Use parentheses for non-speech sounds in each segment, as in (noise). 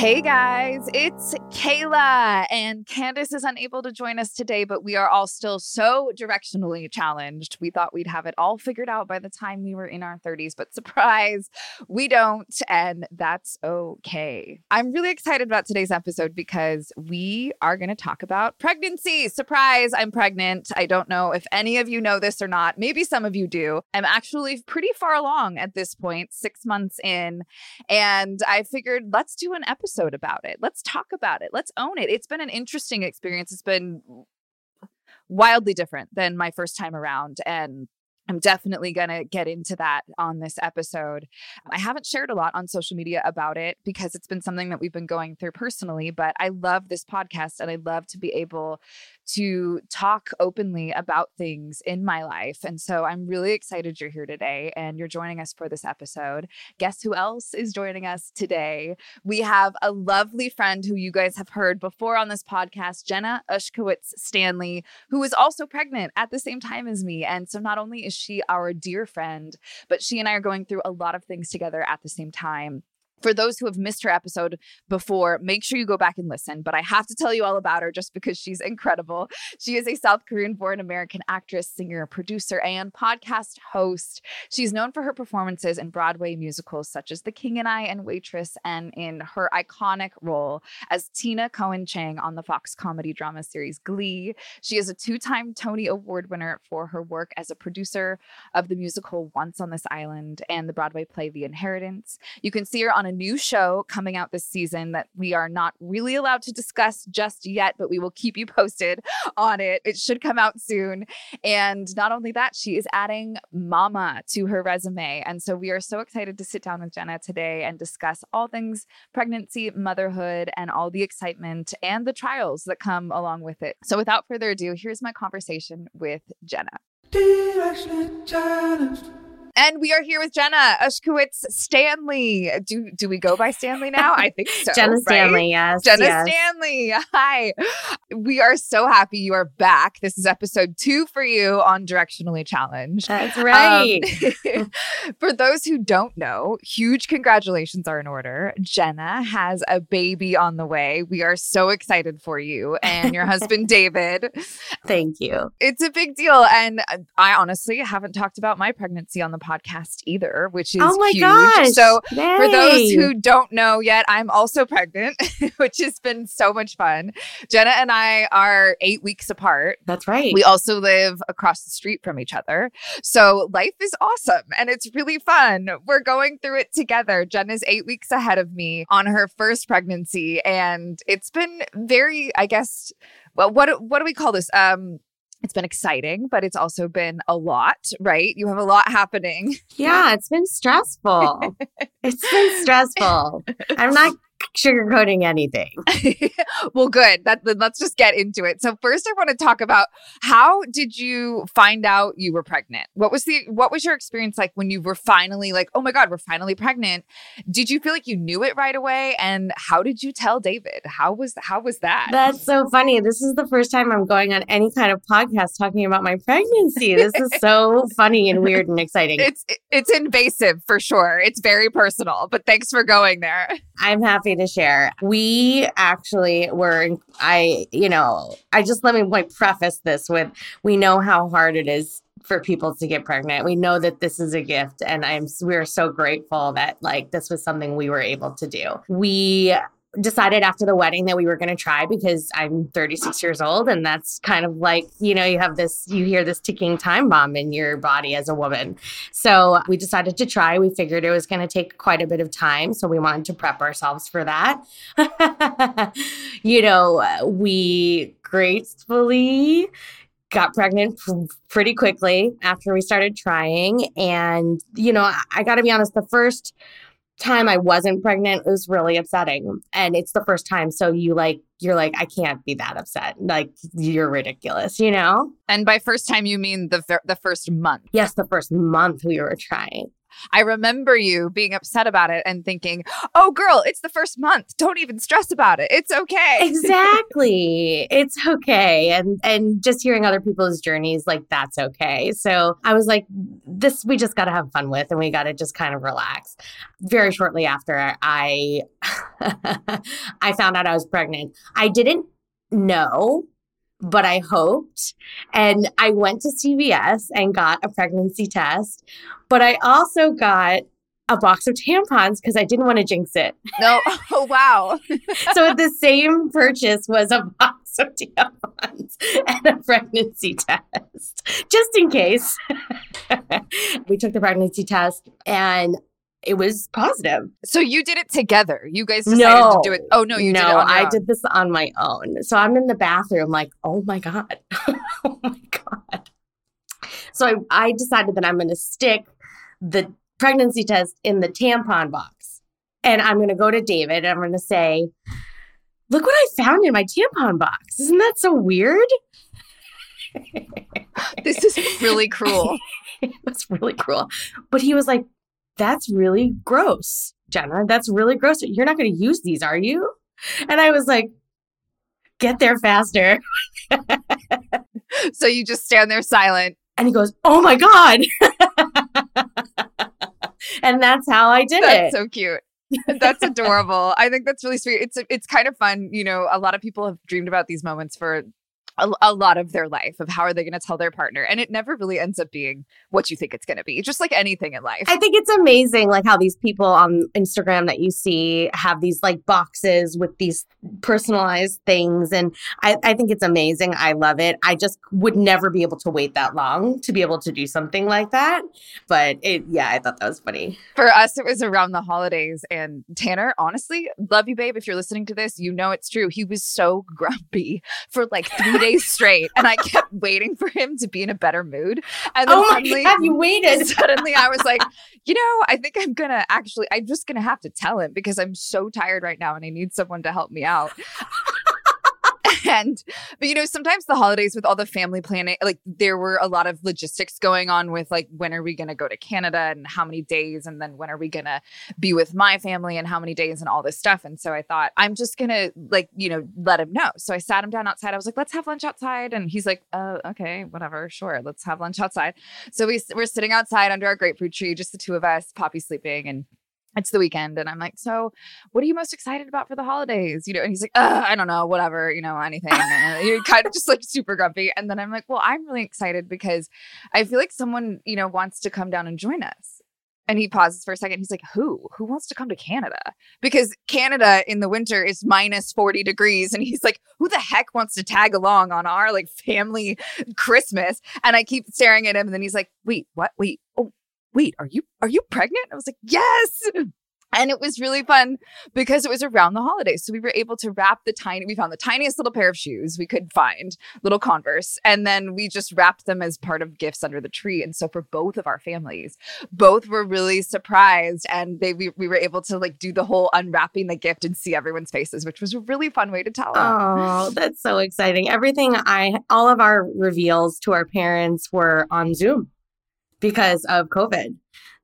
Hey guys, it's Kayla, and Candice is unable to join us today, but we are all still so directionally challenged. We thought we'd have it all figured out by the time we were in our 30s, but (laughs) surprise, we don't, and that's okay. I'm really excited about today's episode because we are going to talk about pregnancy. Surprise, I'm pregnant. I don't know if any of you know this or not. Maybe some of you do. I'm actually pretty far along at this point, six months in, and I figured let's do an episode episode about it. Let's talk about it. Let's own it. It's been an interesting experience. It's been wildly different than my first time around. And I'm definitely going to get into that on this episode. I haven't shared a lot on social media about it because it's been something that we've been going through personally, but I love this podcast and I love to be able to talk openly about things in my life. And so I'm really excited you're here today and you're joining us for this episode. Guess who else is joining us today? We have a lovely friend who you guys have heard before on this podcast, Jenna Ushkowitz Stanley, who is also pregnant at the same time as me. And so not only is she our dear friend, but she and I are going through a lot of things together at the same time for those who have missed her episode before, make sure you go back and listen. But I have to tell you all about her just because she's incredible. She is a South Korean born American actress, singer, producer, and podcast host. She's known for her performances in Broadway musicals such as The King and I and Waitress, and in her iconic role as Tina Cohen Chang on the Fox comedy drama series Glee. She is a two time Tony Award winner for her work as a producer of the musical Once on This Island and the Broadway play The Inheritance. You can see her on a new show coming out this season that we are not really allowed to discuss just yet, but we will keep you (laughs) posted on it. It should come out soon. And not only that, she is adding mama to her resume. And so we are so excited to sit down with Jenna today and discuss all things pregnancy, motherhood, and all the excitement and the trials that come along with it. So without further ado, here's my conversation with Jenna. And we are here with Jenna Ushkowitz Stanley. Do do we go by Stanley now? I think so. (laughs) Jenna right? Stanley, yes. Jenna yes. Stanley. Hi. We are so happy you are back. This is episode two for you on Directionally Challenged. That's right. Um, (laughs) for those who don't know, huge congratulations are in order. Jenna has a baby on the way. We are so excited for you and your husband, (laughs) David. Thank you. It's a big deal. And I honestly haven't talked about my pregnancy on the podcast either, which is oh my huge. gosh. So for those who don't know yet, I'm also pregnant, (laughs) which has been so much fun. Jenna and I are eight weeks apart. That's right. We also live across the street from each other. So life is awesome and it's really fun. We're going through it together. Jenna's eight weeks ahead of me on her first pregnancy. And it's been very, I guess, well, what what do we call this? Um it's been exciting, but it's also been a lot, right? You have a lot happening. yeah, it's been stressful. (laughs) it's been stressful. I'm not sugarcoating anything. (laughs) well, good. That let's just get into it. So first, I want to talk about how did you find out you were pregnant? What was the what was your experience like when you were finally like, oh my god, we're finally pregnant? Did you feel like you knew it right away? And how did you tell David? How was how was that? That's so funny. This is the first time I'm going on any kind of podcast talking about my pregnancy. This is so (laughs) funny and weird and exciting. it's it's invasive for sure. It's very personal, but thanks for going there. I'm happy to share. We actually were, I, you know, I just let me like preface this with we know how hard it is for people to get pregnant. We know that this is a gift and I'm we're so grateful that like this was something we were able to do. We decided after the wedding that we were going to try because I'm 36 years old and that's kind of like, you know, you have this you hear this ticking time bomb in your body as a woman. So, we decided to try. We figured it was going to take quite a bit of time, so we wanted to prep ourselves for that. (laughs) you know, we gracefully got pregnant pretty quickly after we started trying and you know, I, I got to be honest, the first time I wasn't pregnant it was really upsetting. And it's the first time. So you like, you're like, I can't be that upset. Like, you're ridiculous, you know? And by first time you mean the the first month. Yes, the first month we were trying. I remember you being upset about it and thinking, "Oh girl, it's the first month. Don't even stress about it. It's okay." Exactly. it's okay. And and just hearing other people's journeys like that's okay. So I was like this we just got to have fun with and we got to just kind of relax. Very shortly after I (laughs) I found out I was pregnant. I didn't know but I hoped. And I went to CVS and got a pregnancy test, but I also got a box of tampons because I didn't want to jinx it. no. (laughs) Oh wow. (laughs) so the same purchase was a box of tampons and a pregnancy test, just in case. (laughs) we took the pregnancy test and it was positive. So you did it together. You guys decided No. to do it. Oh no, you no, did I own. did this on my own. So I'm in the bathroom, like, oh my God. (laughs) oh my God. So I, I decided that I'm going to stick the pregnancy test in the tampon box. And I'm going to go to David and I'm going to say, look what I found in my tampon box. Isn't that so weird? This is really cruel. (laughs) it was really cruel. But he was like, that's really gross, Jenna. That's really gross. You're not going to use these, are you? And I was like, get there faster. (laughs) so you just stand there silent. And he goes, oh my God. (laughs) and that's how I did That's it. so cute. That's adorable. I think that's really sweet. It's it's kind of fun. You know, a lot of people have dreamed about these moments for a, a lot of their life of how are they going to tell their partner, and it never really ends up being what you think it's going to be. Just like anything in life. I think it's amazing, like how these people on Instagram that you see have these like boxes with these personalized things. And I, I think it's amazing. I love it. I just would never be able to wait that long to be able to do something like that. But it, yeah, I thought that was funny. For us, it was around the holidays. And Tanner, honestly, love you, babe. If you're listening to this, you know it's true. He was so (laughs) grumpy for like three days (laughs) straight. And I kept waiting for him to be in a better mood. And then Oh suddenly, God, you waited. (laughs) suddenly I was like, you know, I think I'm to actually, I'm just to have to tell him because I'm so tired right now and I need someone to help me out. (laughs) and but you know sometimes the holidays with all the family planning like there were a lot of logistics going on with like when are we going to go to canada and how many days and then when are we going to be with my family and how many days and all this stuff. And so i thought i'm just going to like you know let him know. So i sat him down outside. I was like let's have lunch outside. And he's like uh, okay whatever sure let's have lunch outside. So we, we're sitting outside under our grapefruit tree just the two of us poppy sleeping and it's the weekend and i'm like so what are you most excited about for the holidays? You know and he's like i don't know whatever you know anything. You're kind of just like super grumpy and then i'm like well i'm really excited because i feel like someone you know wants to come down and join us. And he pauses for a second he's like who? Who wants to come to canada? Because canada in the winter is minus 40 degrees and he's like who the heck wants to tag along on our like family christmas? And i keep staring at him and then he's like wait what? Wait oh wait, are you are you pregnant? I was like, yes. And it was really fun because it was around the holidays. So we were able to wrap the tiny, we found the tiniest little pair of shoes we could find, little Converse. And then we just wrapped them as part of gifts under the tree. And so for both of our families, both were really surprised. And they we, we were able to like do the whole unwrapping the gift and see everyone's faces, which was a really fun way to tell them. Oh, that's so exciting. Everything I, all of our reveals to our parents were on Zoom because of COVID.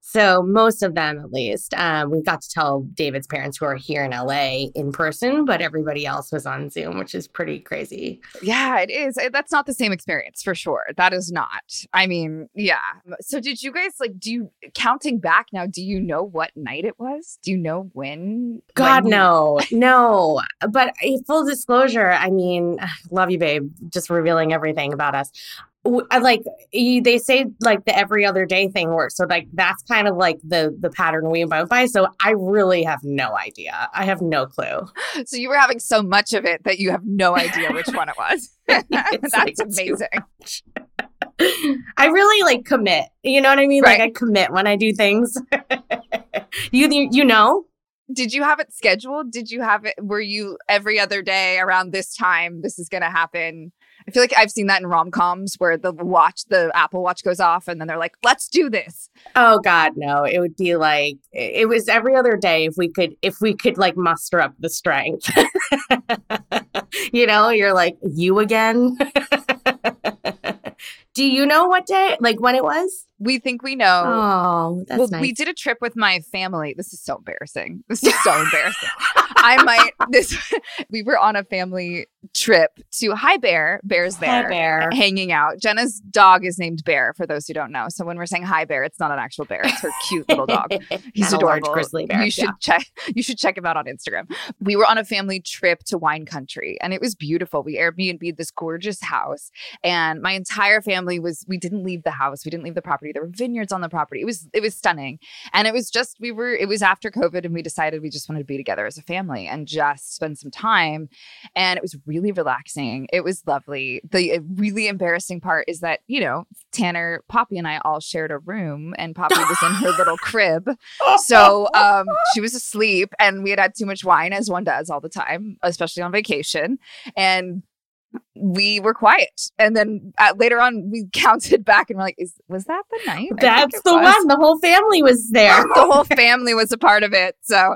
So most of them, at least, um, we got to tell David's parents who are here in LA in person, but everybody else was on Zoom, which is pretty crazy. Yeah, it is. That's not the same experience for sure. That is not. I mean, yeah. So did you guys like? Do you counting back now? Do you know what night it was? Do you know when? God, when no, (laughs) no. But full disclosure, I mean, (sighs) love you, babe. Just revealing everything about us like they say like the every other day thing works so like that's kind of like the the pattern we abide by so i really have no idea. I have no clue. So you were having so much of it that you have no idea which one it was. (laughs) (laughs) That's like amazing. i really like commit. You know what i mean? Right. like i commit when i do things. (laughs) You you know? Did you have it scheduled? Did you have it were you every other day around this time this is going to happen I feel like I've seen that in rom coms where the watch, the Apple Watch goes off, and then they're like, "Let's do this." Oh God, no! It would be like it was every other day if we could, if we could like muster up the strength. (laughs) you know, you're like you again. (laughs) Do you know what day, like when it was? We think we know. Oh, that's well, nice. we did a trip with my family. This is so embarrassing. This is so embarrassing. I might (laughs) this. we were on a family trip to Hi Bear. Bear's there, Hi Bear, hanging out. Jenna's dog is named Bear. For those who don't know, so when we're saying Hi Bear, it's not an actual bear. It's her cute little dog. (laughs) He's adorable. grizzly bear. You should yeah. check. You should check him out on Instagram. We were on a family trip to wine country, and it was beautiful. We Airbnb'd this gorgeous house, and my entire family was. We didn't leave the house. We didn't leave the property. There were vineyards on the property. It was it was stunning, and it was just we were. It was after COVID, and we decided we just wanted to be together as a family and just spend some time, and it was really relaxing. It was lovely. The really embarrassing part is that you know Tanner, Poppy, and I all shared a room, and Poppy was in her little (laughs) crib, so um, she was asleep, and we had had too much wine, as one does all the time, especially on vacation, and we were quiet. And then uh, later on, we (laughs) counted back and we're like, Is, was that the night? That's the was. one. The whole family was there. (laughs) the whole family was a part of it. So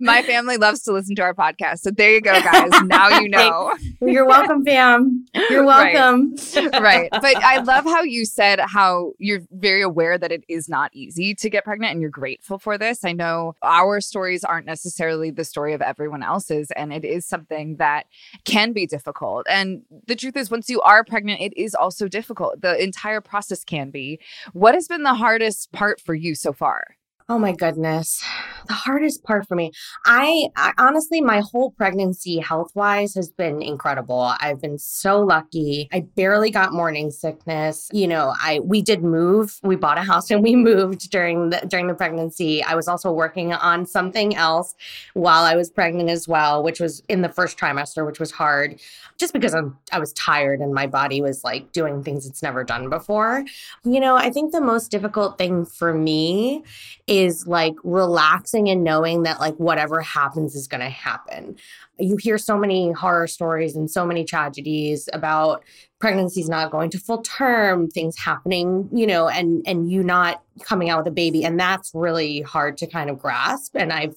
my family loves to listen to our podcast. So there you go, guys. (laughs) Now you know. You're welcome, fam. You're welcome. Right. right. But I love how you said how you're very aware that it is not easy to get pregnant and you're grateful for this. I know our stories aren't necessarily the story of everyone else's, and it is something that can be difficult. And the truth is, once you are pregnant, it is also difficult. The entire process can be. What has been the hardest part for you so far? Oh my goodness. The hardest part for me. I, I honestly, my whole pregnancy health wise has been incredible. I've been so lucky. I barely got morning sickness. You know, I, we did move. We bought a house and we (laughs) moved during the, during the pregnancy. I was also working on something else while I was pregnant as well, which was in the first trimester, which was hard just because I'm, I was tired and my body was like doing things it's never done before. You know, I think the most difficult thing for me is is like relaxing and knowing that like whatever happens is going to happen. You hear so many horror stories and so many tragedies about pregnancies not going to full term, things happening, you know, and and you not coming out with a baby and that's really hard to kind of grasp and I've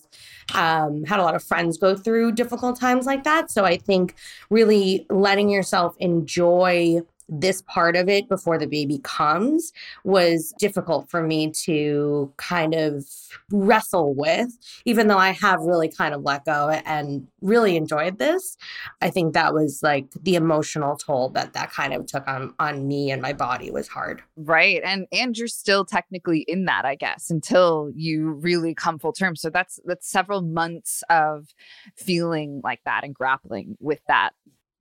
um, had a lot of friends go through difficult times like that. So I think really letting yourself enjoy this part of it before the baby comes was difficult for me to kind of wrestle with, even though I have really kind of let go and really enjoyed this. I think that was like the emotional toll that that kind of took on on me and my body was hard. Right. And and you're still technically in that, I guess, until you really come full term. So that's that's several months of feeling like that and grappling with that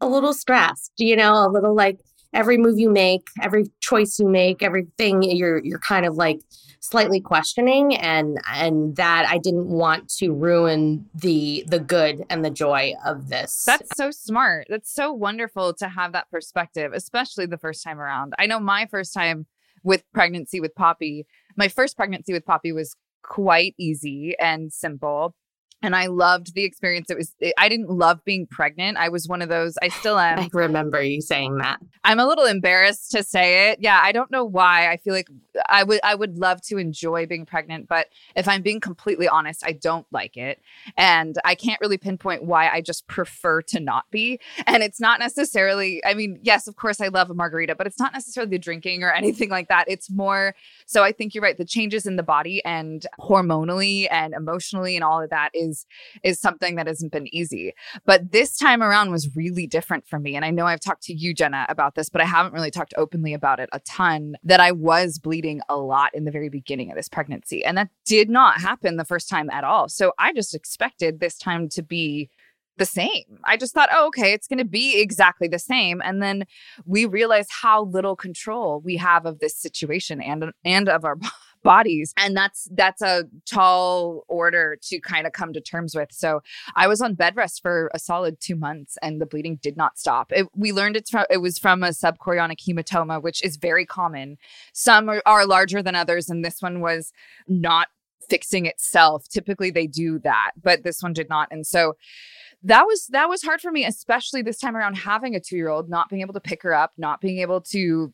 a little stressed, you know, a little like every move you make, every choice you make, everything you're you're kind of like slightly questioning and and that I didn't want to ruin the the good and the joy of this. That's so smart. That's so wonderful to have that perspective, especially the first time around. I know my first time with pregnancy with Poppy, my first pregnancy with Poppy was quite easy and simple and I loved the experience. It was, I didn't love being pregnant. I was one of those, I still am. I remember you saying that. I'm a little embarrassed to say it. Yeah, I don't know why. I feel like I would, I would love to enjoy being pregnant, but if I'm being completely honest, I don't like it. And I can't really pinpoint why I just prefer to not be. And it's not necessarily, I mean, yes, of course, I love a margarita, but it's not necessarily the drinking or (laughs) anything like that. It's more, so I think you're right. The changes in the body and hormonally and emotionally and all of that is is is something that hasn't been easy. But this time around was really different for me. And I know I've talked to you, Jenna, about this, but I haven't really talked openly about it a ton. That I was bleeding a lot in the very beginning of this pregnancy. And that did not happen the first time at all. So I just expected this time to be the same. I just thought, oh, okay, it's going to be exactly the same. And then we realize how little control we have of this situation and and of our (laughs) bodies. And that's that's a tall order to kind of come to terms with. So i was on bed rest for a solid two months and the bleeding did not stop. It, we learned it's from it was from a subchorionic hematoma which is very common. Some are, are larger than others and this one was not fixing itself. Typically they do that but this one did not. And so that was that was hard for me especially this time around having a 2 year old not being able to pick her up not being able to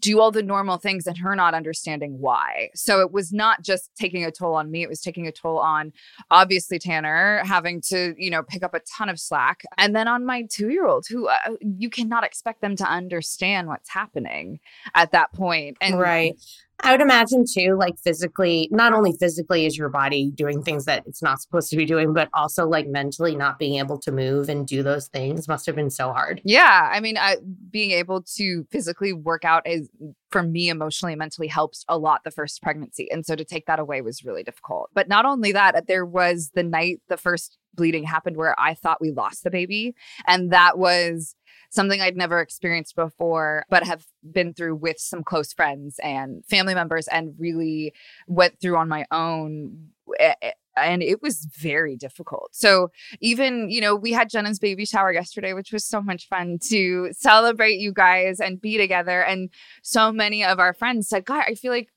do all the normal things and her not understanding why. So it was not just taking a toll on me, it was taking a toll on obviously Tanner having to, you know, pick up a ton of slack. And then on my 2-year-old who uh, you cannot expect them to understand what's happening at that point. And Right. I would imagine too, like physically, not only physically is your body doing things that it's not supposed to be doing, but also like mentally not being able to move and do those things must have been so hard. Yeah. I mean, I, being able to physically work out is for me emotionally and mentally helps a lot the first pregnancy. And so to take that away was really difficult. But not only that, uh, there was the night the first bleeding happened where I thought we lost the baby. And that was something I'd never experienced before, but have been through with some close friends and family members and really went through on my own eh, eh, and it was very difficult. So even, you know, we had Jenna's baby shower yesterday, which was so much fun to celebrate you guys and be together. And so many of our friends said, God, I feel like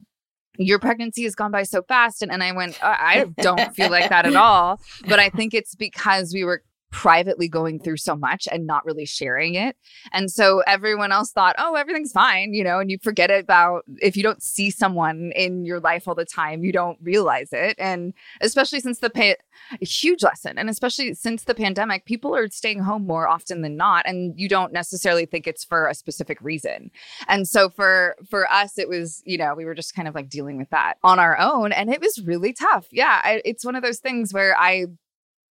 your pregnancy has gone by so fast. And, and I went, I don't feel like that at (laughs) all. But I think it's because we were privately going through so much and not really sharing it. And so everyone else thought, oh, everything's fine, you know, and you forget about if you don't see someone in your life all the time, you don't realize it. And especially since the pa- a huge lesson, and especially since the pandemic, people are staying home more often than not, and you don't necessarily think it's for a specific reason. And so for for us, it was, you know, we were just kind of like dealing with that on our own, and it was really tough. Yeah, I, it's one of those things where I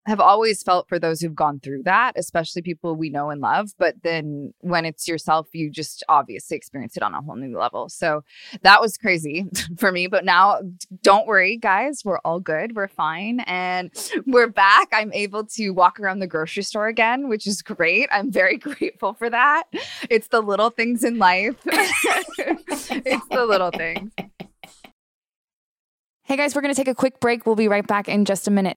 have always felt for those who've gone through that, especially people we know and love. But then when it's yourself, you just obviously experience it on a whole new level. So that was crazy (laughs) for me. But now, don't worry, guys, we're all good. We're fine. And (laughs) we're back. I'm able to walk around the grocery store again, which is great. I'm very (laughs) grateful for that. It's the little things in life, it's the little things. Hey guys, we're going to take a quick break. We'll be right back in just a minute.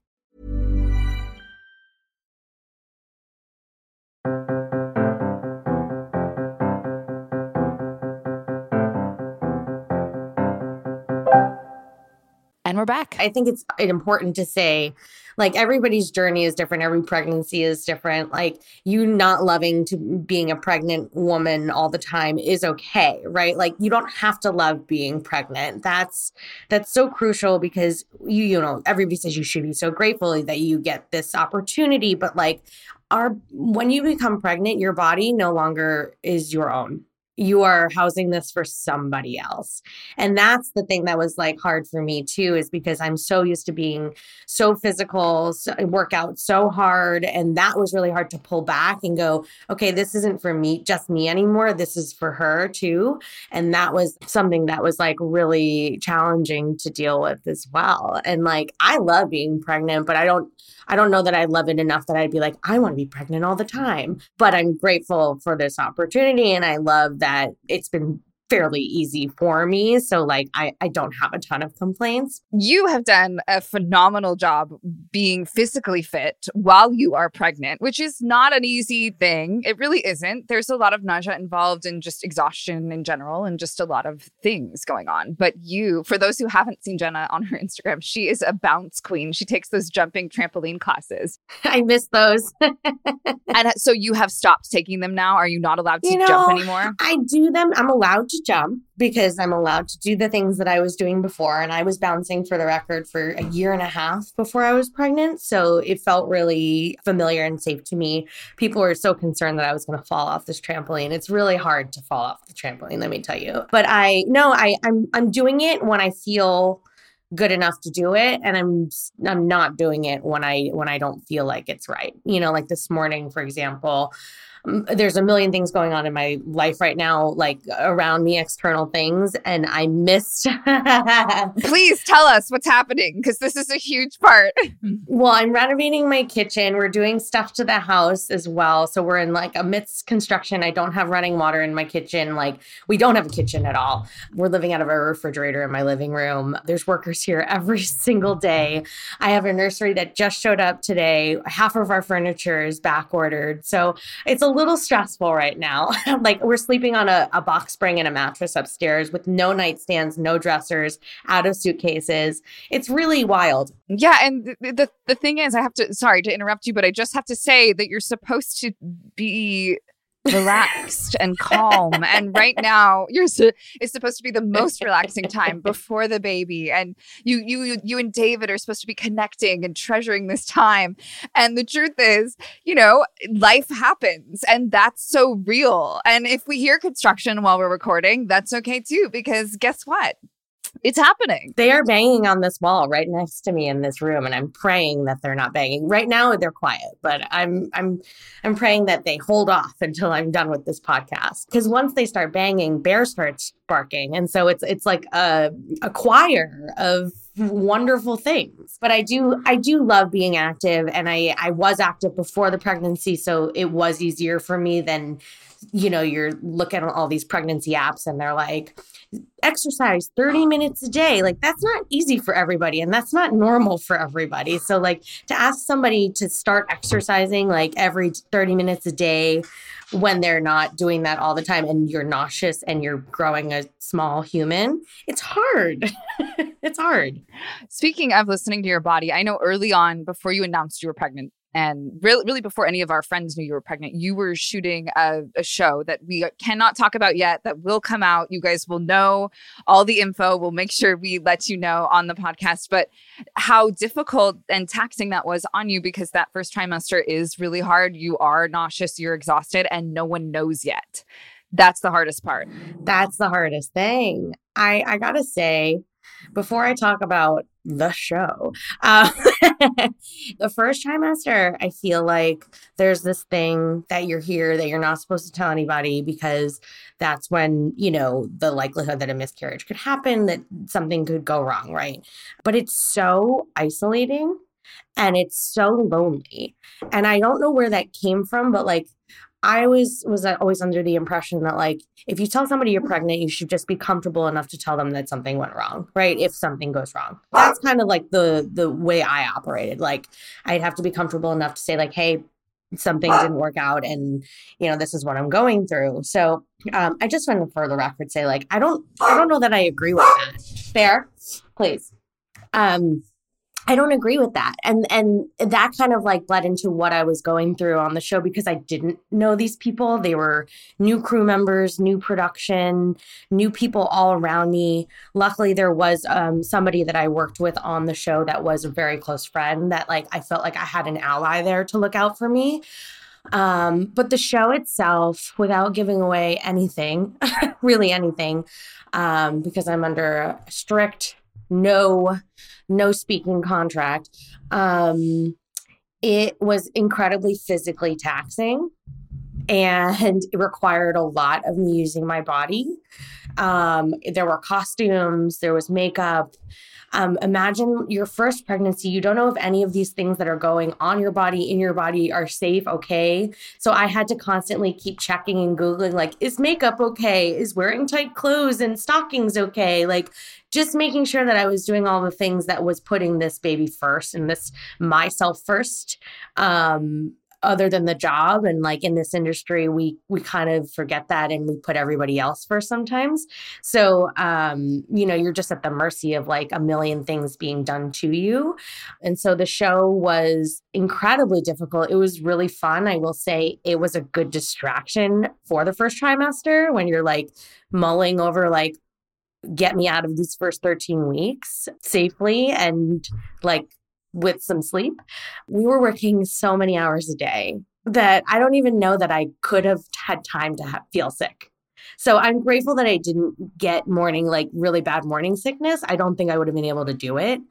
And we're back. I think it's important to say like everybody's journey is different. Every pregnancy is different. Like you not loving to being a pregnant woman all the time is okay right? Like you don't have to love being pregnant. That's that's so crucial because you you know everybody says you should be so grateful that you get this opportunity. But like our when you become pregnant your body no longer is your own you are housing this for somebody else. And that's the thing that was like hard for me too, is because I'm so used to being so physical, so, work out so hard. And that was really hard to pull back and go, okay, this isn't for me, just me anymore. This is for her too. And that was something that was like really challenging to deal with as well. And like, I love being pregnant, but I don't, I don't know that I love it enough that I'd be like, I want to be pregnant all the time. But I'm grateful for this opportunity. And I love that it's been fairly easy for me. So like I, I don't have a ton of complaints. You have done a phenomenal job being physically fit while you are pregnant, which is not an easy thing. It really isn't. There's a lot of nausea involved and just exhaustion in general and just a lot of things going on. But you, for those who haven't seen Jenna on her Instagram, she is a bounce queen. She takes those jumping trampoline classes. (laughs) I miss those. and uh, so you have stopped taking them now. Are you not allowed to You know, jump anymore? I do them. I'm allowed to jump because I'm allowed to do the things that I was doing before. And I was bouncing for the record for a year and a half before I was pregnant. So it felt really familiar and safe to me. People were so concerned that I was going to fall off this trampoline. It's really hard to fall off the trampoline, let me tell you. But I no, I I'm I'm doing it when I feel good enough to do it and I'm I'm not doing it when I when I don't feel like it's right. You know, like this morning for example, there's a million things going on in my life right now, like around me, external things, and I missed. (laughs) Please tell us what's happening because this is a huge part. (laughs) well, I'm renovating my kitchen. We're doing stuff to the house as well. So we're in like amidst construction. I don't have running water in my kitchen. Like we don't have a kitchen at all. We're living out of a refrigerator in my living room. There's workers here every (laughs) single day. I have a nursery that just showed up today. Half of our furniture is back ordered. So it's a little stressful right now. (laughs) like we're sleeping on a, a box spring and a mattress upstairs with no nightstands, no dressers, out of suitcases. It's really wild. Yeah, and the, the the thing is, I have to. Sorry to interrupt you, but I just have to say that you're supposed to be relaxed and calm. And right now, you're su- it's supposed to be the most relaxing time (laughs) before the baby, and you you you and David are supposed to be connecting and treasuring this time. And the truth is, you know, life happens, and that's so real. And if we hear construction while we're recording, that's okay too, because guess what? It's happening. They are banging on this wall right next to me in this room and I'm praying that they're not banging. Right now they're quiet, but I'm I'm I'm praying that they hold off until I'm done with this podcast. Cuz once they start banging, Bear starts barking. And so it's it's like a a choir of wonderful things but i do i do love being active and i i was active before the pregnancy so it was easier for me than you know you're looking at all these pregnancy apps and they're like exercise 30 minutes a day. Like that's not easy for everybody and that's not normal for everybody. So like to ask somebody to start exercising like every 30 minutes a day when they're not doing that all the time and you're nauseous and you're growing a small human it's hard. (laughs) It's hard. Speaking of listening to your body i know early on before you announced you were pregnant and really, really before any of our friends knew you were pregnant, you were shooting a, a, show that we cannot talk about yet that will come out. You guys will know all the info. We'll make sure we let you know on the podcast. But how difficult and taxing that was on you because that first trimester is really hard. You are nauseous, you're exhausted, and no one knows yet. That's the hardest part. That's the hardest thing. I I gotta say, before I talk about the show. Uh, (laughs) the first trimester, I feel like there's this thing that you're here that you're not supposed to tell anybody because that's when, you know, the likelihood that a miscarriage could happen, that something could go wrong, right? But it's so isolating and it's so lonely. And I don't know where that came from, but like I always was always under the impression that like if you tell somebody you're pregnant, you should just be comfortable enough to tell them that something went wrong, right? If something goes wrong. That's kind of like the the way I operated. Like I'd have to be comfortable enough to say like, "Hey, something didn't work out and you know this is what i'm going through so um, i just want to for the record say like i don't i don't know that i agree with that fair please um I don't agree with that. And and that kind of like bled into what I was going through on the show because I didn't know these people. They were new crew members, new production, new people all around me. Luckily there was um, somebody that I worked with on the show that was a very close friend that like I felt like I had an ally there to look out for me. Um, but the show itself, without giving away anything, (laughs) really anything, um, because I'm under strict no no speaking contract. Um it was incredibly physically taxing and it required a lot of me using my body. Um there were costumes there was makeup um, imagine your first pregnancy. You don't know if any of these things that are going on your body, in your body, are safe, okay? So I had to constantly keep checking and Googling, like, is makeup okay? Is wearing tight clothes and stockings okay? Like, just making sure that I was doing all the things that was putting this baby first and this myself first. Um, other than the job and like in this industry we we kind of forget that and we put everybody else first sometimes. So um you know you're just at the mercy of like a million things being done to you. And so the show was incredibly difficult. It was really fun. I will say it was a good distraction for the first trimester when you're like mulling over like get me out of these first 13 weeks safely and like with some sleep. We were working so many hours a day that I don't even know that I could have had time to have, feel sick. So I'm grateful that I didn't get morning, like really bad morning sickness. I don't think I would have been able to do it,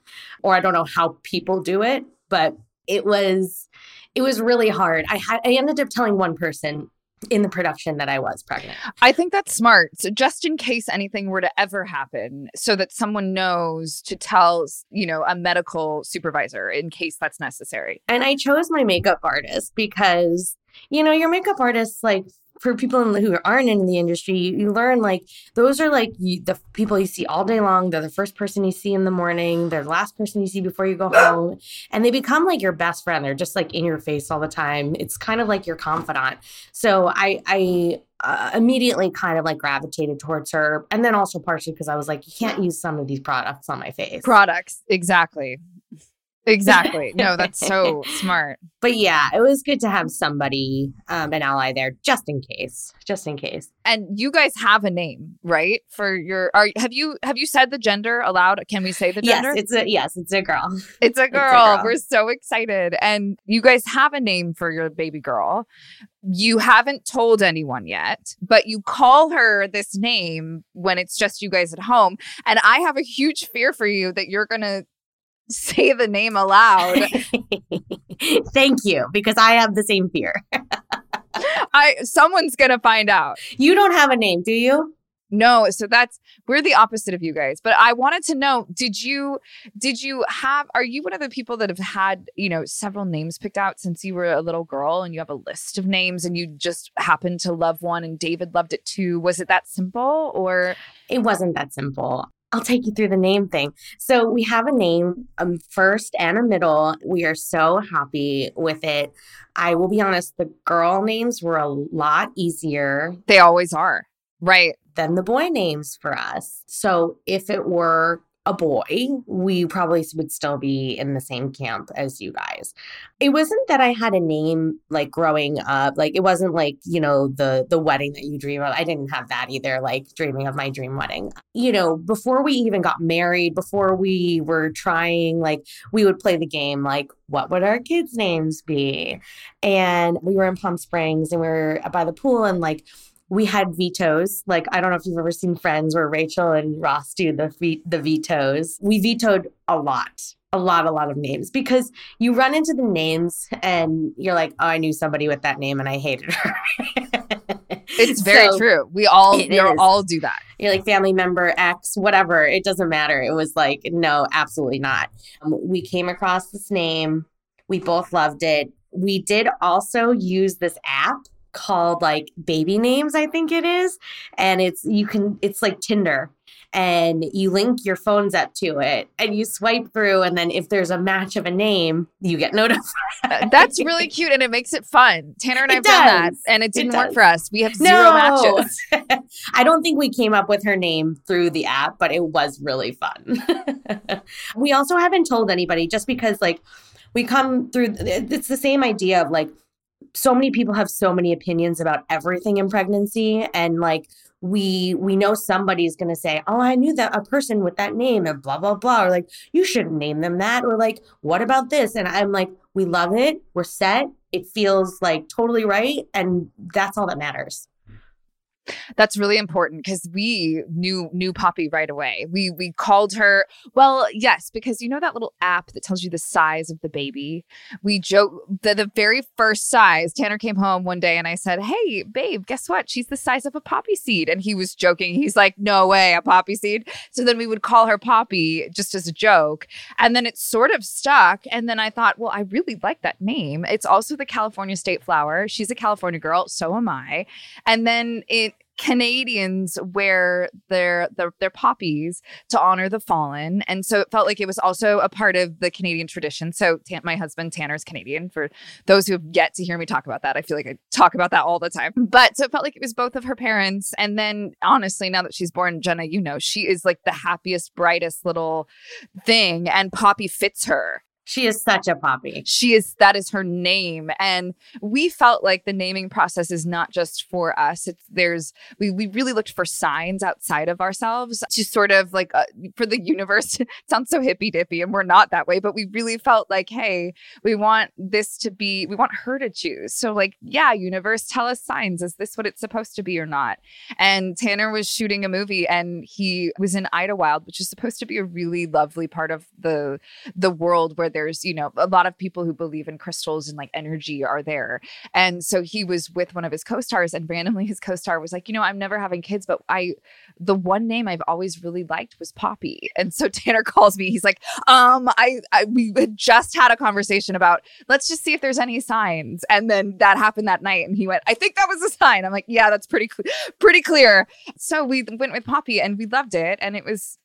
or I don't know how people do it, but it was, it was really hard. I had, I ended up telling one person in the production that I was pregnant. I think that's smart. So just in case anything were to ever happen, so that someone knows to tell, you know, a medical supervisor in case that's necessary. And I chose my makeup artist because, you know, your makeup artist, like for people who aren't in the industry, you, you learn like those are like you, the people you see all day long. They're the first person you see in the morning. They're the last person you see before you go home, and they become like your best friend. They're just like in your face all the time. It's kind of like your confidant. So I I uh, immediately kind of like gravitated towards her, and then also partially because I was like, you can't use some of these products on my face. Products, exactly. Exactly. No, that's (laughs) so smart. But yeah, it was good to have somebody, um, an ally there, just in case, just in case. And you guys have a name, right? For your, are have you have you said the gender aloud? Can we say the gender? Yes, it's a yes, it's a girl. (laughs) It's a girl. It's a girl. We're so excited, and you guys have a name for your baby girl. You haven't told anyone yet, but you call her this name when it's just you guys at home. And I have a huge fear for you that you're gonna say the name aloud. (laughs) Thank you, because I have the same fear. (laughs) I someone's gonna find out. You don't have a name, do you? No, so that's we're the opposite of you guys. But I wanted to know, did you did you have are you one of the people that have had, you know, several names picked out since you were a little girl and you have a list of names and you just happened to love one and David loved it too? Was it that simple or it wasn't that simple? I'll take you through the name thing. So we have a name, um, first and a middle. We are so happy with it. I will be honest, the girl names were a lot easier. They always are. Right. Than the boy names for us. So if it were a boy, we probably would still be in the same camp as you guys. It wasn't that I had a name like growing up. Like it wasn't like, you know, the the wedding that you dream of. I didn't have that either, like dreaming of my dream wedding. You know, before we even got married, before we were trying, like we would play the game like what would our kids' names be? And we were in Palm Springs and we were by the pool and like we had vetoes. Like I don't know if you've ever seen Friends where Rachel and Ross do the the vetoes. We vetoed a lot, a lot, a lot of names because you run into the names and you're like, oh, I knew somebody with that name and I hated her. (laughs) it's very so, true. We all we all do that. You're like family member X, whatever. It doesn't matter. It was like, no, absolutely not. Um, we came across this name. We both loved it. We did also use this app called like baby names i think it is and it's you can it's like tinder and you link your phones up to it and you swipe through and then if there's a match of a name you get (laughs) notified. That's really cute and it makes it fun. Tanner and i've done that and it didn't it work for us. We have zero no. matches. (laughs) I don't think we came up with her name through the app but it was really fun. (laughs) We also haven't told anybody just because like we come through it's the same idea of like so many people have so many opinions about everything in pregnancy and like we we know somebody's going to say oh i knew that a person with that name and blah blah blah or like you shouldn't name them that or like what about this? And i'm like we love it we're set it feels like totally right and that's all that matters that's really important because we knew knew Poppy right away. We we called her. Well, yes, because you know that little app that tells you the size of the baby. We joke the the very first size. Tanner came home one day and I said, "Hey, babe, guess what? She's the size of a poppy seed." And he was joking. He's like, "No way, a poppy seed." So then we would call her Poppy just as a joke, and then it sort of stuck. And then I thought, well, I really like that name. It's also the California state flower. She's a California girl, so am I. And then it Canadians wear their, their their poppies to honor the fallen, and so it felt like it was also a part of the Canadian tradition. So my husband Tanner's Canadian. For those who have yet to hear me talk about that, I feel like I talk about that all the time. But so it felt like it was both of her parents, and then honestly, now that she's born, Jenna, you know, she is like the happiest, brightest little thing, and Poppy fits her. She is such a poppy. She is that is her name. And we felt like the naming process is not just for us. It's there's we we really looked for signs outside of ourselves to sort of like uh, for the universe. (laughs) sounds so hippy dippy and we're not that way, but we really felt like, hey, we want this to be we want her to choose. So like, yeah, universe, tell us signs. Is this what it's supposed to be or not? And Tanner was shooting a movie and he was in Idyllwild, which is supposed to be a really lovely part of the the world where there there's, you know, a lot of people who believe in crystals and like energy are there. And so he was with one of his co-stars and randomly his co-star was like, you know, I'm never having kids, but I the one name I've always really liked was Poppy. And so (laughs) Tanner calls me. He's like, um, I, I we had just had a conversation about let's just see if there's any signs. And then that happened that night. And he went, I think that was a sign. I'm like, yeah, that's pretty cl- pretty clear. So we went with Poppy and we loved it. And it was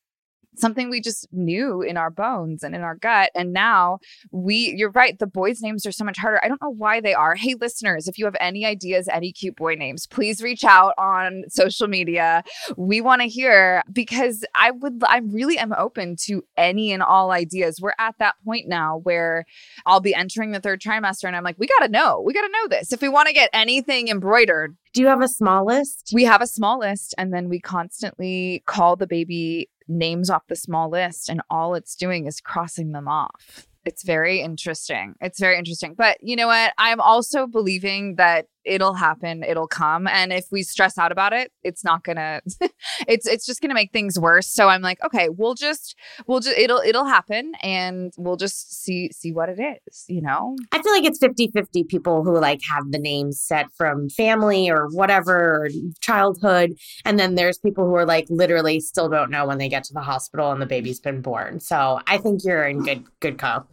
something we just knew in our bones and in our gut. And now we, you're right, the boys' names are so much harder. I don't know why they are. Hey, listeners, if you have any ideas, any cute boy names, please reach out on social media. We want to hear because I would, I really am open to any and all ideas. We're at that point now where I'll be entering the third trimester and I'm like, we got to know, we got to know this. If we want to get anything embroidered, do you have a small list? We have a small list, and then we constantly call the baby names off the small list, and all it's doing is crossing them off. It's very interesting. It's very interesting. But you know what? I'm also believing that it'll happen, it'll come. And if we stress out about it, it's not gonna (laughs) it's it's just gonna make things worse. So I'm like, okay, we'll just we'll just it'll it'll happen and we'll just see see what it is, you know? I feel like it's 50-50 people who like have the names set from family or whatever or childhood. And then there's people who are like literally still don't know when they get to the hospital and the baby's been born. So I think you're in good good co.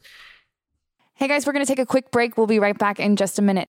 Hey guys, we're gonna take a quick break. We'll be right back in just a minute.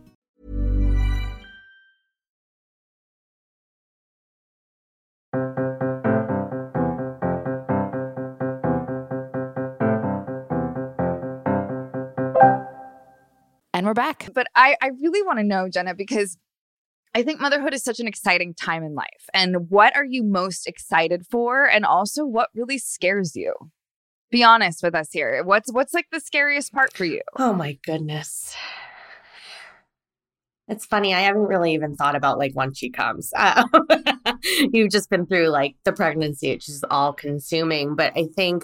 And we're back. But I, I really want to know, Jenna, because I think motherhood is such an exciting time in life. And what are you most excited for? And also what really scares you? Be honest with us here. What's what's like the scariest part for you? Oh my goodness. It's funny. I haven't really even thought about like when she comes. Uh, (laughs) you've just been through like the pregnancy, which is all consuming. But I think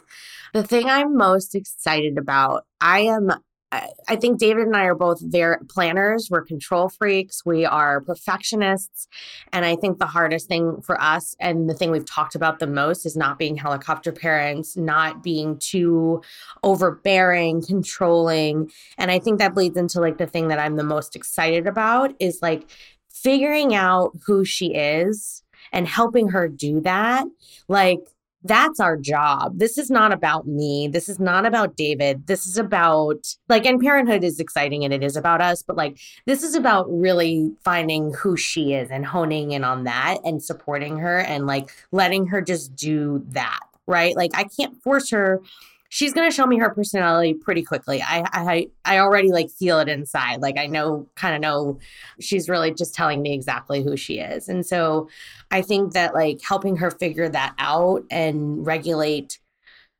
the thing I'm most excited about, I am I think David and I are both very planners. We're control freaks. We are perfectionists. And I think the hardest thing for us and the thing we've talked about the most is not being helicopter parents, not being too overbearing, controlling. And I think that bleeds into like the thing that I'm the most excited about is like figuring out who she is and helping her do that. Like, that's our job. This is not about me. This is not about David. This is about like, and parenthood is exciting and it is about us, but like, this is about really finding who she is and honing in on that and supporting her and like letting her just do that. Right. Like, I can't force her she's to show me her personality pretty quickly. I, I I already like feel it inside. Like I know kind of know she's really just telling me exactly who she is. And so I think that like helping her figure that out and regulate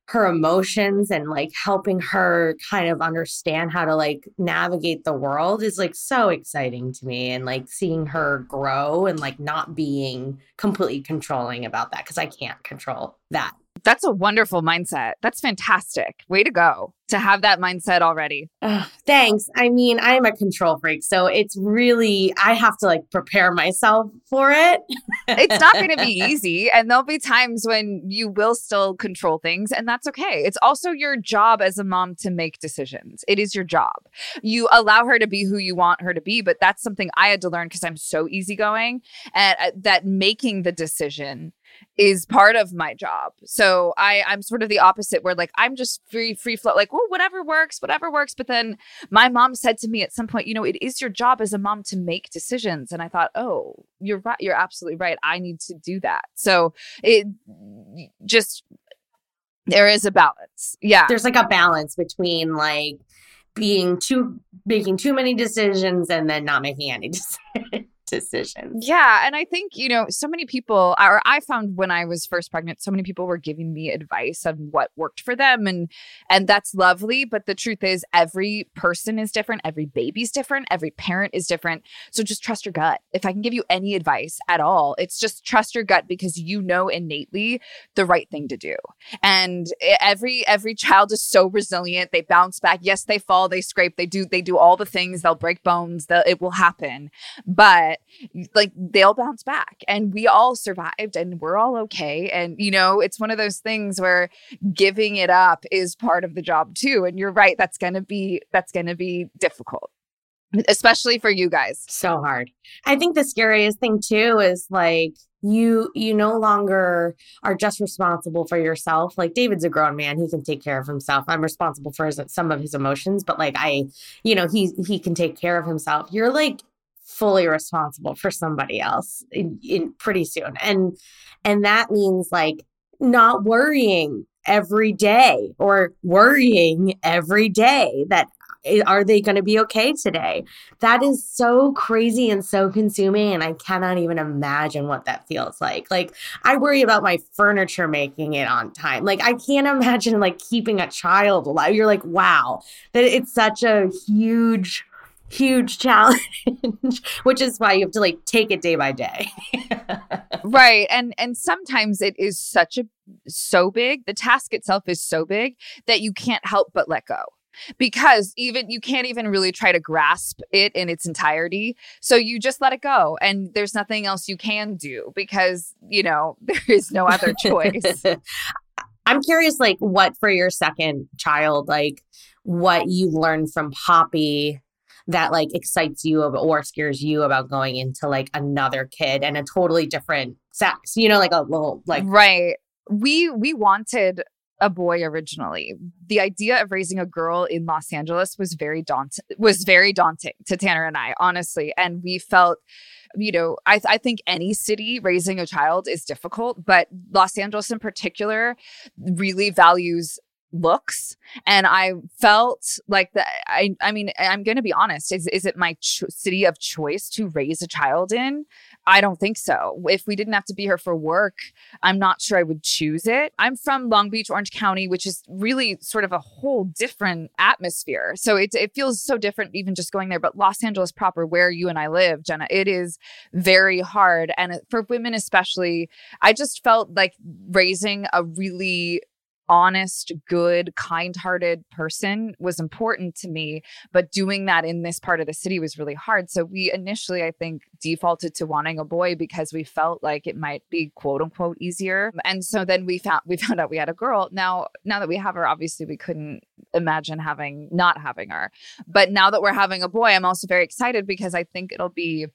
her emotions and like helping her kind of understand how to like navigate the world is like so exciting to me and like seeing her grow and like not being completely controlling about that because I can't control that. That's a wonderful mindset. That's fantastic. Way to go to have that mindset already. Uh, thanks. I mean, I'm a control freak, so it's really I have to like prepare myself for it. it's not going to be (laughs) easy, and there'll be times when you will still control things, and that's okay. It's also your job as a mom to make decisions. It is your job. You allow her to be who you want her to be, but that's something I had to learn because I'm so easygoing, and uh, that making the decision is part of my job. So I I'm sort of the opposite where like I'm just free free flow like well whatever works whatever works but then my mom said to me at some point you know it is your job as a mom to make decisions and I thought oh you're right you're absolutely right I need to do that. So it just there is a balance. Yeah. There's like a balance between like being too making too many decisions and then not making any (laughs) decisions decisions. Yeah. And I think, you know, so many people, or I found when I was first pregnant, so many people were giving me advice on what worked for them. And and that's lovely. But the truth is every person is different, every baby's different, every parent is different. So just trust your gut. If I can give you any advice at all, it's just trust your gut because you know innately the right thing to do. And every every child is so resilient. They bounce back. Yes, they fall, they scrape, they do, they do all the things, they'll break bones, they'll, it will happen. But like they'll bounce back and we all survived and we're all okay and you know it's one of those things where giving it up is part of the job too and you're right that's going to be that's going to be difficult especially for you guys. So hard. I think the scariest thing too is like you you no longer are just responsible for yourself. Like david's a grown man he can take care of himself. I'm responsible for his, some of his emotions but like i you know he he can take care of himself. You're like fully responsible for somebody else in, in pretty soon. And and that means like not worrying every day or worrying every day that eh, are they going to be okay today? That is so crazy and so consuming and i cannot even imagine what that feels like. Like i worry about my furniture making it on time. Like i can't (laughs) imagine like keeping a child alive. You're like wow that it's such a huge huge challenge (laughs) which is why you have to like take it day by day. (laughs) Right and and sometimes it is such a so big the task itself is so big that you can't help but let go. Because even you can't even really try to grasp it in its entirety so you just let it go and there's nothing else you can do because you know (laughs) there is no other choice. I'm curious like what for your second child like what you learned from poppy that like excites you or scares you about going into like another kid and a totally different sex you know like a little like right we we wanted a boy originally. The idea of raising a girl in Los Angeles was very daunting was very daunting to Tanner and I, honestly. And we felt, you know, I, th- I think any city raising a child is difficult, but Los Angeles in particular really values looks and i felt like that i i mean i'm going to be honest is is it my city of choice to raise a child in? I don't think so. If we didn't have to be here for work i'm not sure i would choose it. I'm from long beach orange county which is really sort of a whole different atmosphere. So it, it feels so different even just going there but los angeles proper where you and i live jenna it is very hard. And for women especially i just felt like raising a really honest, good, kind hearted person was important to me. But doing that in this part of the city was really hard. So we initially, I think, defaulted to wanting a boy because we felt like it might be quote unquote easier. And so then we found we found out we had a girl. Now, now that we have her, obviously we couldn't imagine having not having her. But now that we're having a boy, I'm also very excited because I think it'll be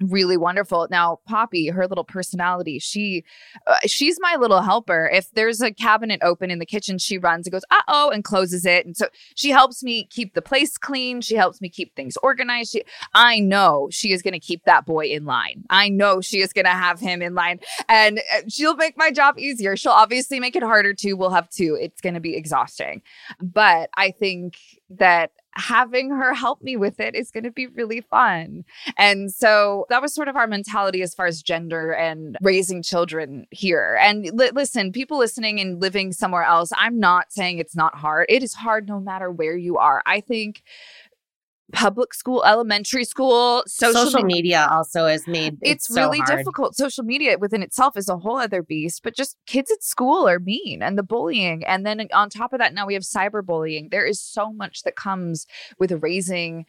really wonderful. Now, Poppy, her little personality, she uh, she's my little helper. If there's a cabinet open in the kitchen, she runs and goes, "Uh-oh," and closes it. And so she helps me keep the place clean. She helps me keep things organized. She, I know she is going to keep that boy in line. I know she is going to have him in line and uh, she'll make my job easier. She'll obviously make it harder too. We'll have two. It's going to be exhausting. But I think that having her help me with it is going to be really fun. And so that was sort of our mentality as far as gender and raising children here. And li- listen, people listening and living somewhere else, I'm not saying it's not hard. It is hard no matter where you are. I think public school, elementary school, social, social media also has made it's, so really hard. difficult. Social media within itself is a whole other beast, but just kids at school are mean and the bullying. And then on top of that, now we have cyberbullying. There is so much that comes with raising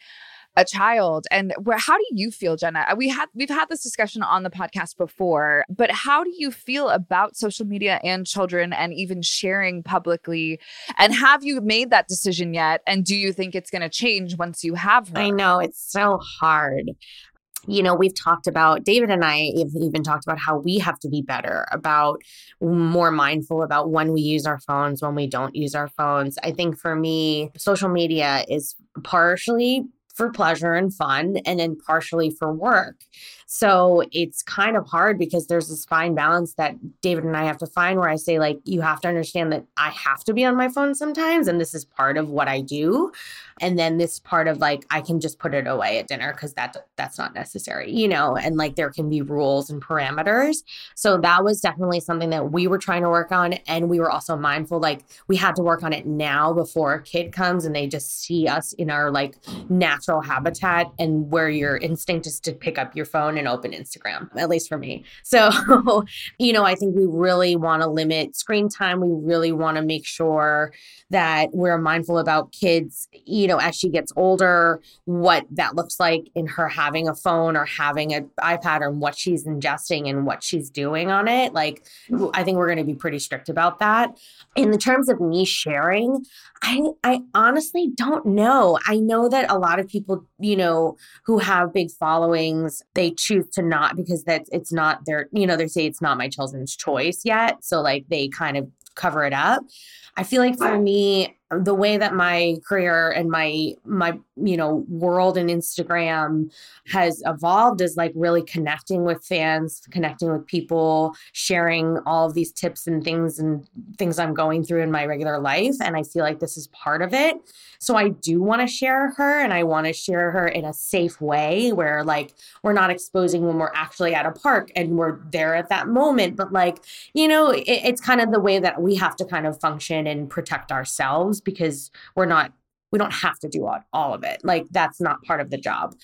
a child and where how do you feel jenna uh, we had we've had this discussion on the podcast before but how do you feel about social media and children and even sharing publicly and have you made that decision yet and do you think it's going to change once you have her? I know it's so hard. You know, we've talked about, David and I have even talked about how we have to be better about more mindful about when we use our phones, when we don't use our phones. I think for me, social media is partially for pleasure and fun and then partially for work. So it's kind of hard because there's this fine balance that David and I have to find where I say, like, you have to understand that I have to be on my phone sometimes. And this is part of what I do. And then this part of like, I can just put it away at dinner because that that's not necessary, you know, and like there can be rules and parameters. So that was definitely something that we were trying to work on. And we were also mindful, like, we had to work on it now before a kid comes and they just see us in our like natural habitat and where your instinct is to pick up your phone and open Instagram, at least for me. (laughs) So, you know, I think we really want to limit screen time. We really want to make sure that we're mindful about kids, you know, as she gets older, what that looks like in her having a phone or having an iPad or what she's ingesting and what she's doing on it. Like, I think we're going to be pretty strict about that. In the terms of me sharing, I I honestly don't know. I know that a lot of people, you know, who have big followings, they choose to not because that's it's not their, you know, they say it's not my children's choice yet. So like they kind of cover it up. I feel like for me, the way that my career and my my you know world and Instagram has evolved is like really connecting with fans, connecting with people, sharing all of these tips and things and things I'm going through in my regular life and I feel like this is part of it. So I do want to share her and I want to share her in a safe way where like we're not exposing when we're actually at a park and we're there at that moment but like you know it, it's kind of the way that we have to kind of function and protect ourselves because we're not we don't have to do all, all of it. Like that's not part of the job.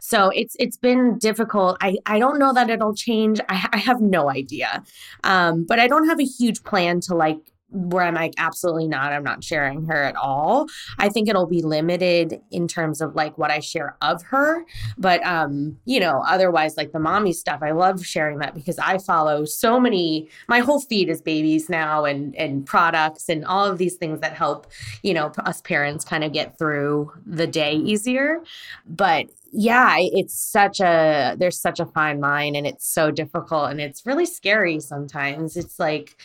So it's it's been difficult. I i don't know that it'll change. I, I have no idea. Um, but i don't have a huge plan to like where I'm like, absolutely not. I'm not sharing her at all. I think it'll be limited in terms of like what I share of her. But um, you know, otherwise like the mommy stuff, I love sharing that because I follow so many my whole feed is babies now and and products and all of these things that help, you know, us parents kind of get through the day easier. But yeah, it's such a there's such a fine line and it's so difficult and it's really scary sometimes. It's like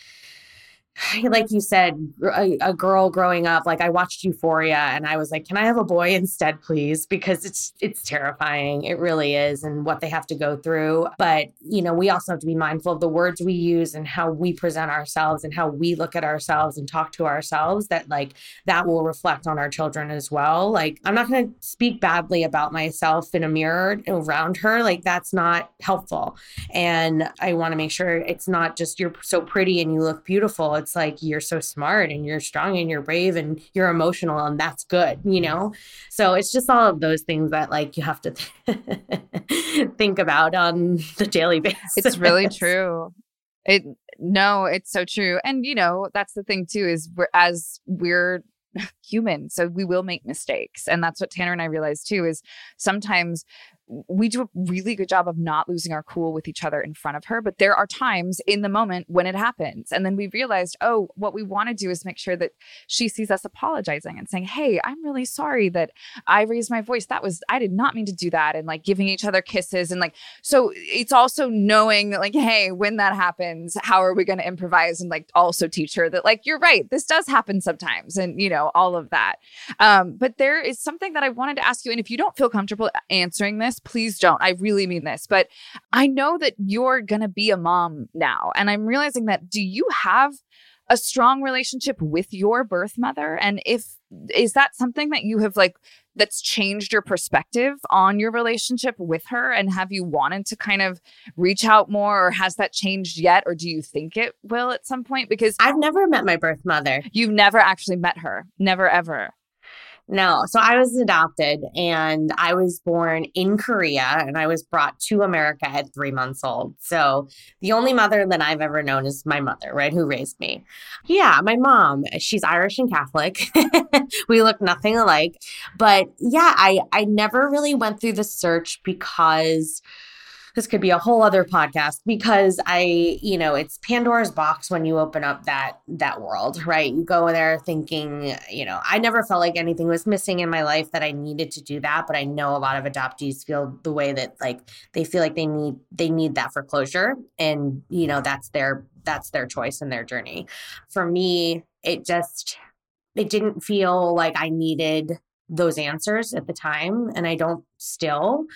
(sighs) like you said, a, a, girl growing up, like I watched Euphoria and I was like, can I have a boy instead, please? Because it's it's terrifying. It really is, and what they have to go through. But you know, we also have to be mindful of the words we use and how we present ourselves and how we look at ourselves and talk to ourselves. That like that will reflect on our children as well. Like I'm not going to speak badly about myself in a mirror around her. Like that's not helpful. And I want to make sure it's not just you're so pretty and you look beautiful it's like you're so smart and you're strong and you're brave and you're emotional and that's good, you mm. know? So it's just all of those things that like you have to (laughs) think about on the daily basis. It's really true. It no, it's so true. And you know, that's the thing too is we're as we're human so we will make mistakes and that's what tanner and i realized too is sometimes we do a really good job of not losing our cool with each other in front of her. But there are times in the moment when it happens. And then we realized, oh, what we want to do is make sure that she sees us apologizing and saying, hey, I'm really sorry that I raised my voice. That was, I did not mean to do that. And like giving each other kisses. And like, so it's also knowing that, like, hey, when that happens, how are we going to improvise and like also teach her that, like, you're right, this does happen sometimes. And, you know, all of that. Um, but there is something that I wanted to ask you. And if you don't feel comfortable answering this, please don't. I really mean this. But I know that you're going to be a mom now. And I'm realizing that do you have a strong relationship with your birth mother? And if is that something that you have like that's changed your perspective on your relationship with her and have you wanted to kind of reach out more or has that changed yet or do you think it will at some point because I've never met my birth mother. You've never actually met her. Never ever. No. So I was adopted and I was born in Korea and I was brought to America at three months old. So the only mother that I've ever known is my mother, right? Who raised me. Yeah, my mom. She's Irish and Catholic. (laughs) we look nothing alike. But yeah, I, I never really went through the search because this could be a whole other podcast because I, you know, it's Pandora's box when you open up that that world, right? You go there thinking, you know, I never felt like anything was missing in my life that I needed to do that, but I know a lot of adoptees feel the way that like they feel like they need they need that for closure and, you know, that's their that's their choice and their journey. For me, it just it didn't feel like I needed those answers at the time and I don't still.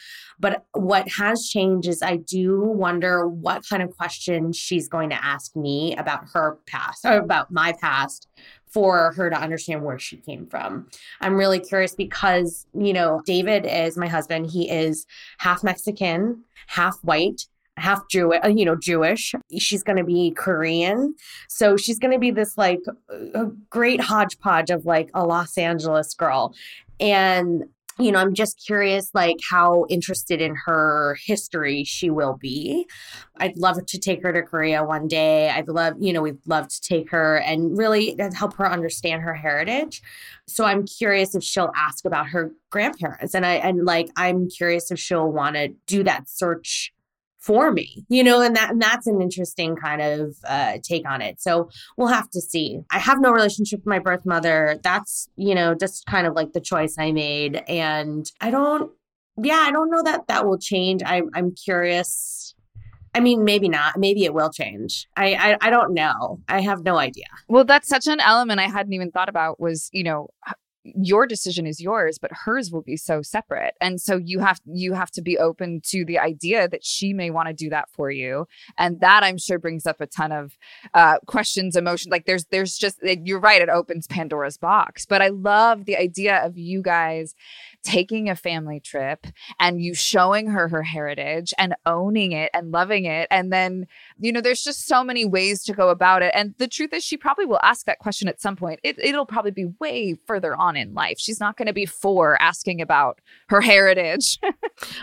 But what has changed is I do wonder what kind of question she's going to ask me about her past or about my past for her to understand where she came from. I'm really curious because, you know, David is my husband. He is half Mexican, half white half Jewish, uh, you know, Jewish. She's going to be Korean. So she's going to be this like a great hodgepodge of like a Los Angeles girl. And you know, I'm just curious, like, how interested in her history she will be. I'd love to take her to Korea one day. I'd love, you know, we'd love to take her and really help her understand her heritage. So I'm curious if she'll ask about her grandparents. And I, and like, I'm curious if she'll want to do that search for me you know and that and that's an interesting kind of uh, take on it so we'll have to see i have no relationship with my birth mother that's you know just kind of like the choice i made and i don't yeah i don't know that that will change I, i'm curious I mean, maybe not. Maybe it will change. I, I I don't know. I have no idea. Well, that's such an element I hadn't even thought about. Was you know your decision is yours but hers will be so separate. And so you have you have to be open to the idea that she may want to do that for you. And that i'm sure brings up a ton of uh, questions emotions like there's there's just you're right it opens pandora's box. But i love the idea of you guys taking a family trip and you showing her her heritage and owning it and loving it and then you know there's just so many ways to go about it and the truth is she probably will ask that question at some point. It, it'll probably be way further on in life. She's not going to be four asking about her heritage. (laughs)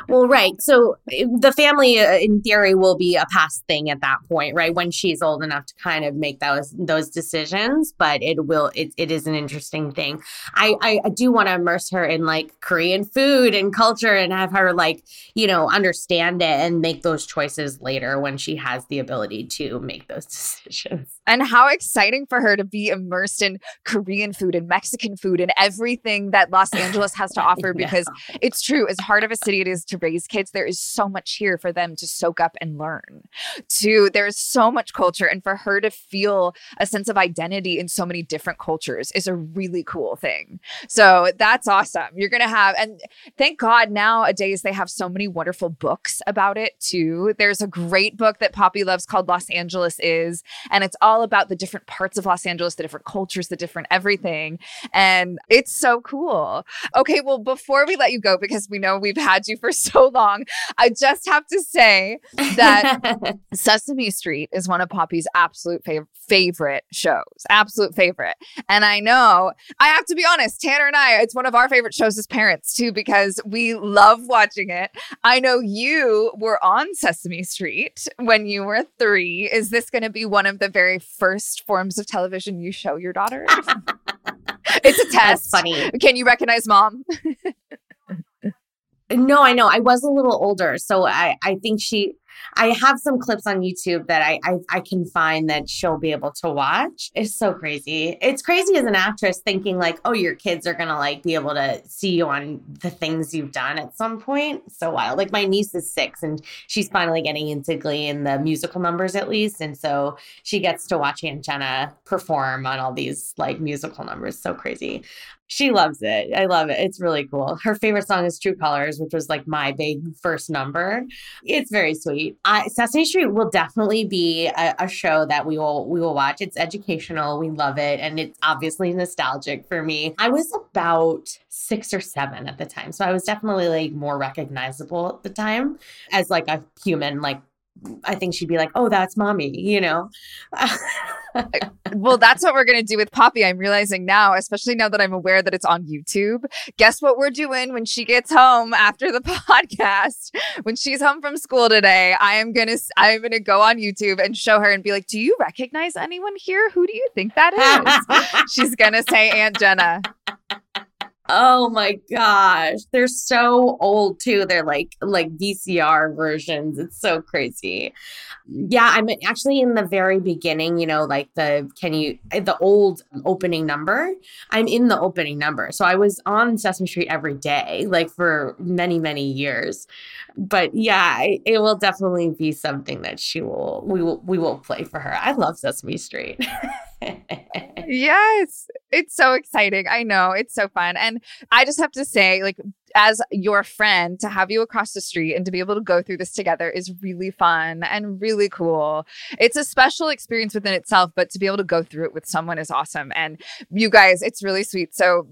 Well right so eh, the family uh, in theory will be a past thing at that point right when she's old enough to kind of make those those decisions but it will it, it is an interesting thing. I i, I do want to immerse her in like Korean food and culture and have her like, you know, understand it and make those choices later when she has the ability to make those (laughs) decisions. And how exciting for her to be immersed in Korean food and Mexican food and everything that Los (laughs) Angeles has to offer because it's true, as hard of a city it is to raise kids, there is so much here for them to soak up and learn. To there's so much culture and for her to feel a sense of identity in so many different cultures is a really cool thing. So that's awesome. You're going to have have. And thank God nowadays they have so many wonderful books about it too. There's a great book that Poppy loves called Los Angeles Is, and it's all about the different parts of Los Angeles, the different cultures, the different everything. And it's so cool. Okay, well, before we let you go, because we know we've had you for (laughs) so long, I just have to say that (laughs) Sesame Street is one of Poppy's absolute fav- favorite shows, absolute favorite. And I know I have to be honest, Tanner and I, it's one of our favorite shows as parents parents too because we love watching it. I know you were on Sesame Street when you were three. Is this going to be one of the very first forms of television you show your daughter? (laughs) it's a test. That's funny. Can you recognize mom? (laughs) no, I know. I was a little older, so I I think she I have some clips on YouTube that I, I, I can find that she'll be able to watch. It's so crazy. It's crazy as an actress thinking like, oh, your kids are gonna like be able to see you on the things you've done at some point. So wild. Like my niece is six and she's finally getting into Glee in the musical numbers at least, and so she gets to watch Aunt Jenna perform on all these like musical numbers. So crazy. She loves it. I love it. It's really cool. Her favorite song is True Colors, which was like my big first number. It's very sweet. I, Sesame Street will definitely be a, a show that we will we will watch. It's educational. We love it, and it's obviously nostalgic for me. I was about six or seven at the time, so I was definitely like more recognizable at the time as like a human, like I think she'd be like, "Oh, that's mommy," you know. (laughs) well, that's what we're gonna do with Poppy. I'm realizing now, especially now that I'm aware that it's on YouTube. Guess what we're doing when she gets home after the (laughs) podcast? When she's home from school today, I am gonna I'm gonna go on YouTube and show her and be like, "Do you recognize anyone here? Who do you think that is?" (laughs) she's gonna say Aunt Jenna. Oh my gosh. They're so old too. They're like like VCR versions. It's so crazy. Yeah, I'm actually in the very beginning, you know, like the can you the old opening number. I'm in the opening number. So I was on Sesame Street every day like for many many years. But yeah, it will definitely be something that she will we will we will play for her. I love Sesame Street. (laughs) (laughs) yes, it's so exciting. I know it's so fun. And I just have to say, like, as your friend, to have you across the street and to be able to go through this together is really fun and really cool. It's a special experience within itself, but to be able to go through it with someone is awesome. And you guys, it's really sweet. So,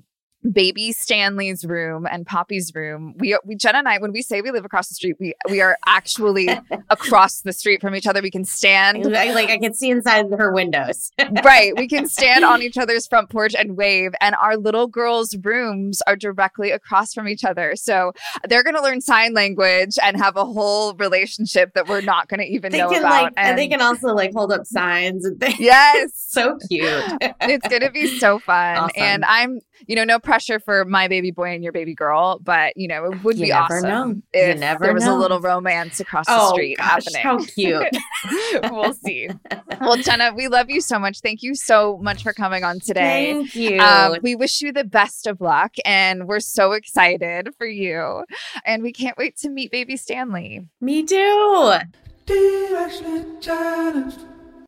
baby Stanley's room and Poppy's room. We we Jenna and I when we say we live across the street, we we are actually (laughs) across the street from each other. We can stand like I can see inside her windows. (laughs) right. We can stand on each other's front porch and wave and our little girls' rooms are directly across from each other. So they're going to learn sign language and have a whole relationship that we're not going to even they know can, about. Like, and, and they can also like hold up signs and things. Yes. (laughs) so cute. it's going to be so fun. Awesome. And I'm, you know, no pressure for my baby boy and your baby girl, but you know, it would You be never awesome know. if You never there was know. a little romance across the Oh, street gosh, happening. how cute. (laughs) we'll see. (laughs) Well, Jenna, we love you so much. Thank you so much for coming on today. Thank you. Um, we wish you the best of luck, and we're so excited for you. And we can't wait to meet baby Stanley. Me too.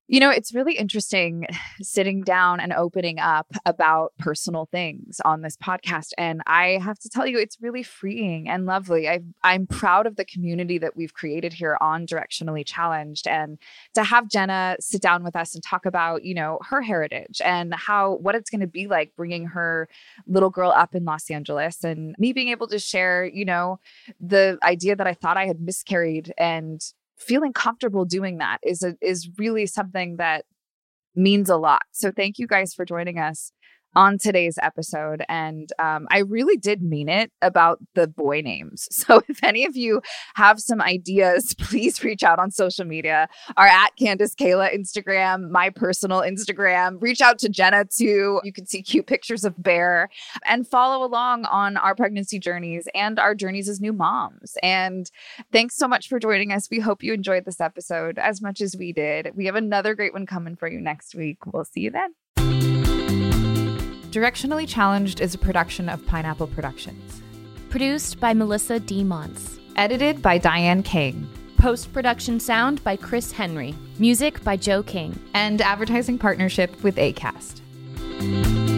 You know, it's really interesting (sighs) sitting down and opening up about personal things on this podcast. And I have to tell you, it's really freeing and lovely. I, I'm proud of the community that we've created here on Directionally Challenged. And to have Jenna sit down with us and talk about, you know, her heritage and how, what it's going to be like bringing her little girl up in Los Angeles and me being able to share, you know, the idea that I thought I had miscarried and feeling comfortable doing that is a, is really something that means a lot. So thank you guys for joining us on today's episode. And um, I really did mean it about the boy names. (laughs) So if any of you have some ideas, (laughs) please reach out on social media. Our at Candice Kayla Instagram, my personal Instagram. Reach out to Jenna too. You can see cute pictures of Bear and follow along on our pregnancy journeys and our journeys as new moms. And thanks so much for joining us. We hope you enjoyed this episode as much as we did. We have another great one coming for you next week. We'll see you then. Directionally Challenged is a production of Pineapple Productions. Produced by Melissa D. Monts. Edited by Diane King. Post production sound by Chris Henry. Music by Joe King. And advertising partnership with ACAST.